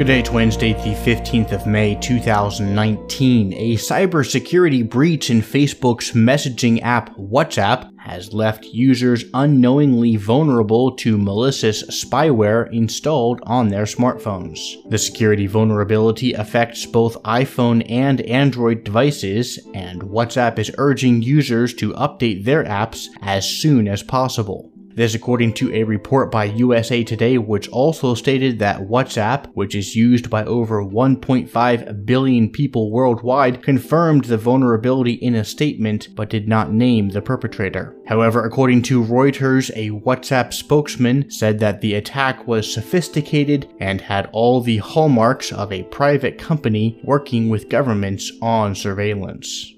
Good day, it's Wednesday, the 15th of May, 2019. A cybersecurity breach in Facebook's messaging app WhatsApp has left users unknowingly vulnerable to malicious spyware installed on their smartphones. The security vulnerability affects both iPhone and Android devices, and WhatsApp is urging users to update their apps as soon as possible. This according to a report by USA Today, which also stated that WhatsApp, which is used by over 1.5 billion people worldwide, confirmed the vulnerability in a statement but did not name the perpetrator. However, according to Reuters, a WhatsApp spokesman said that the attack was sophisticated and had all the hallmarks of a private company working with governments on surveillance.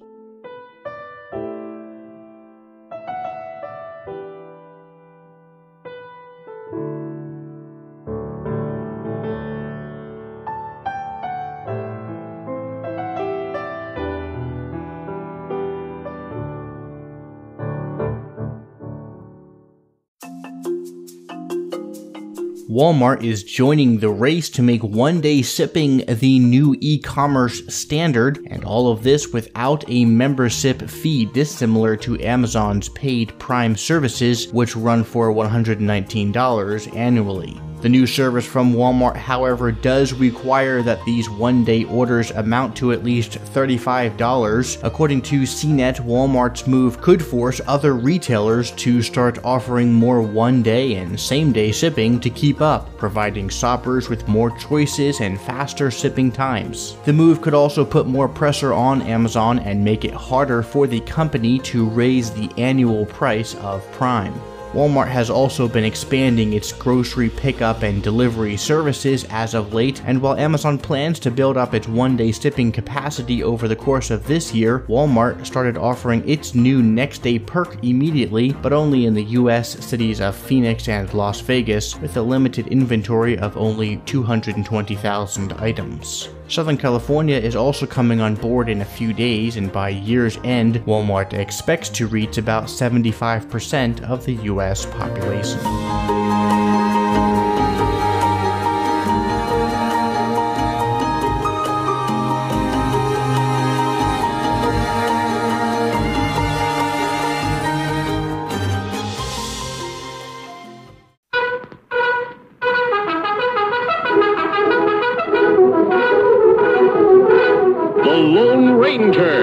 Walmart is joining the race to make one day shipping the new e commerce standard, and all of this without a membership fee dissimilar to Amazon's paid Prime services, which run for $119 annually. The new service from Walmart, however, does require that these one day orders amount to at least $35. According to CNET, Walmart's move could force other retailers to start offering more one day and same day shipping to keep up, providing shoppers with more choices and faster shipping times. The move could also put more pressure on Amazon and make it harder for the company to raise the annual price of Prime. Walmart has also been expanding its grocery pickup and delivery services as of late, and while Amazon plans to build up its one day shipping capacity over the course of this year, Walmart started offering its new next day perk immediately, but only in the US cities of Phoenix and Las Vegas, with a limited inventory of only 220,000 items. Southern California is also coming on board in a few days, and by year's end, Walmart expects to reach about 75% of the US population. Ranger.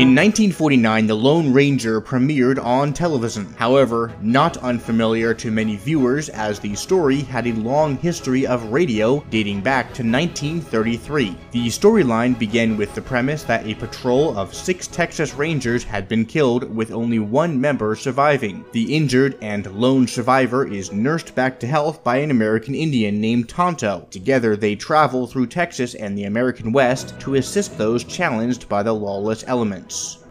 In 1949, The Lone Ranger premiered on television. However, not unfamiliar to many viewers as the story had a long history of radio dating back to 1933. The storyline began with the premise that a patrol of six Texas Rangers had been killed with only one member surviving. The injured and lone survivor is nursed back to health by an American Indian named Tonto. Together, they travel through Texas and the American West to assist those challenged by the lawless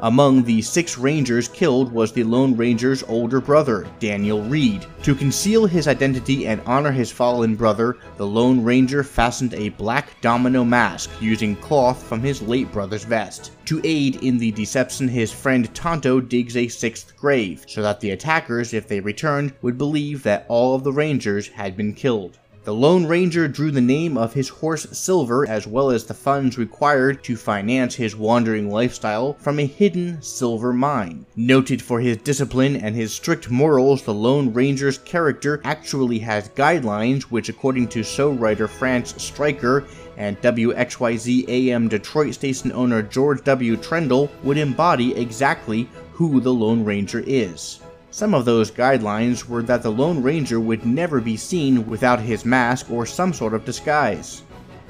Among the six Rangers killed was the Lone Ranger's older brother, Daniel Reed. To conceal his identity and honor his fallen brother, the Lone Ranger fastened a black domino mask using cloth from his late brother's vest. To aid in the deception, his friend Tonto digs a sixth grave, so that the attackers, if they returned, would believe that all of the Rangers had been killed. The Lone Ranger drew the name of his horse Silver as well as the funds required to finance his wandering lifestyle from a hidden silver mine. Noted for his discipline and his strict morals, the Lone Ranger's character actually has guidelines which according to show writer Fran Striker and WXYZ AM Detroit station owner George W. Trendle would embody exactly who the Lone Ranger is. Some of those guidelines were that the Lone Ranger would never be seen without his mask or some sort of disguise.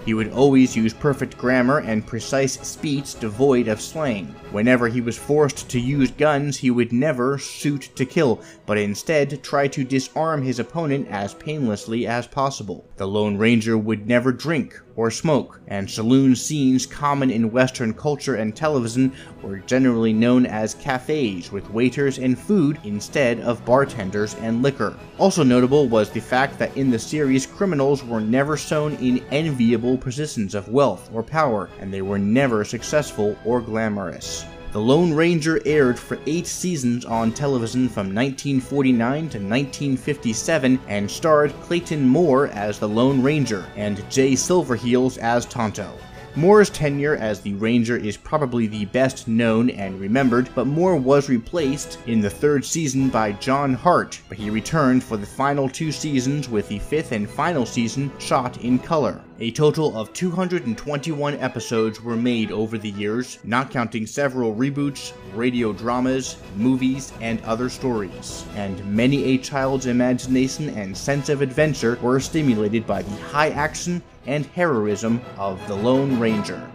He would always use perfect grammar and precise speech devoid of slang. Whenever he was forced to use guns, he would never shoot to kill, but instead try to disarm his opponent as painlessly as possible. The Lone Ranger would never drink or smoke, and saloon scenes common in Western culture and television were generally known as cafes with waiters and food instead of bartenders and liquor. Also notable was the fact that in the series, criminals were never shown in enviable positions of wealth or power, and they were never successful or glamorous. The Lone Ranger aired for eight seasons on television from 1949 to 1957 and starred Clayton Moore as the Lone Ranger and Jay Silverheels as Tonto. Moore's tenure as the Ranger is probably the best known and remembered, but Moore was replaced in the third season by John Hart, but he returned for the final two seasons with the fifth and final season shot in color. A total of 221 episodes were made over the years, not counting several reboots, radio dramas, movies, and other stories. And many a child's imagination and sense of adventure were stimulated by the high action and heroism of the Lone Ranger.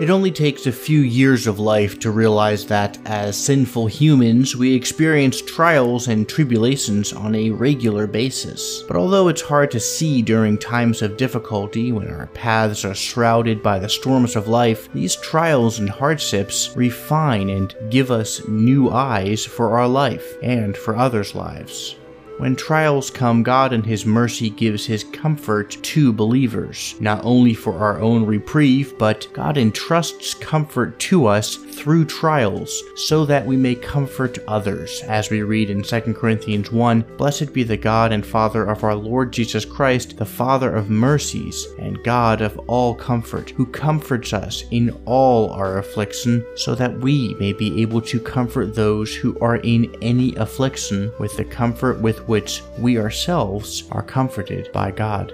It only takes a few years of life to realize that, as sinful humans, we experience trials and tribulations on a regular basis. But although it's hard to see during times of difficulty when our paths are shrouded by the storms of life, these trials and hardships refine and give us new eyes for our life and for others' lives. When trials come, God in His mercy gives His comfort to believers, not only for our own reprieve, but God entrusts comfort to us through trials, so that we may comfort others. As we read in 2 Corinthians 1 Blessed be the God and Father of our Lord Jesus Christ, the Father of mercies, and God of all comfort, who comforts us in all our affliction, so that we may be able to comfort those who are in any affliction with the comfort with which we ourselves are comforted by God.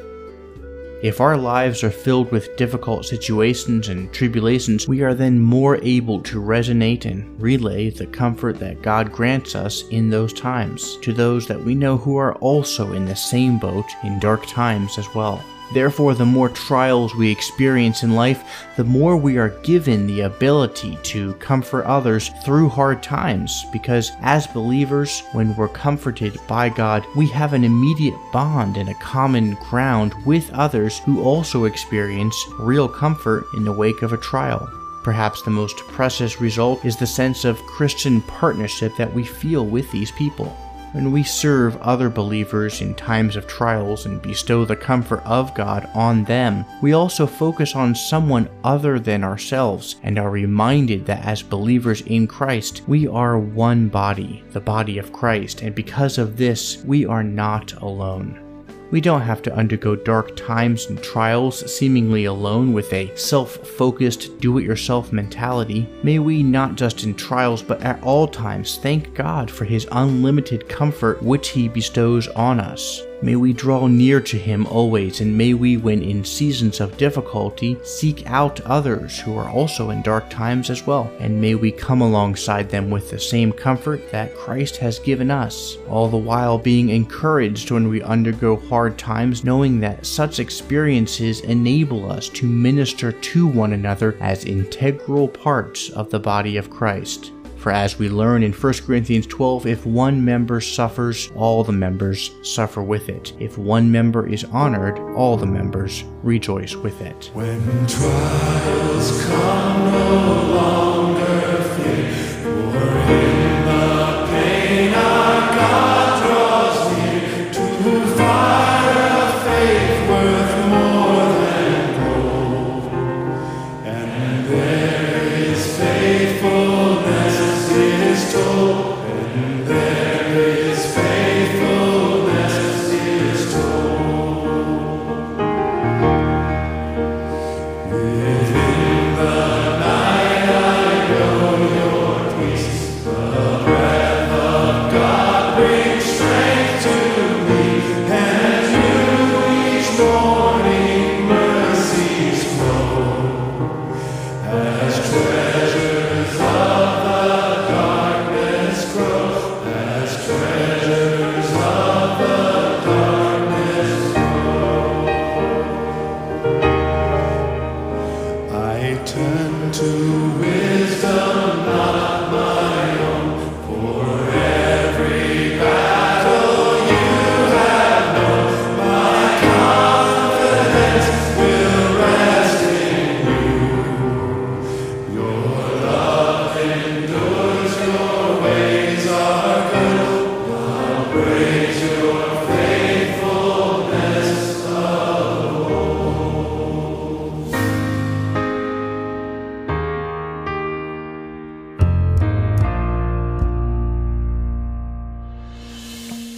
If our lives are filled with difficult situations and tribulations, we are then more able to resonate and relay the comfort that God grants us in those times to those that we know who are also in the same boat in dark times as well. Therefore, the more trials we experience in life, the more we are given the ability to comfort others through hard times. Because as believers, when we're comforted by God, we have an immediate bond and a common ground with others who also experience real comfort in the wake of a trial. Perhaps the most precious result is the sense of Christian partnership that we feel with these people. When we serve other believers in times of trials and bestow the comfort of God on them, we also focus on someone other than ourselves and are reminded that as believers in Christ, we are one body, the body of Christ, and because of this, we are not alone. We don't have to undergo dark times and trials seemingly alone with a self focused, do it yourself mentality. May we not just in trials but at all times thank God for His unlimited comfort which He bestows on us. May we draw near to Him always, and may we, when in seasons of difficulty, seek out others who are also in dark times as well, and may we come alongside them with the same comfort that Christ has given us, all the while being encouraged when we undergo hard times, knowing that such experiences enable us to minister to one another as integral parts of the body of Christ. For as we learn in 1 Corinthians 12, if one member suffers, all the members suffer with it. If one member is honored, all the members rejoice with it. When trials come no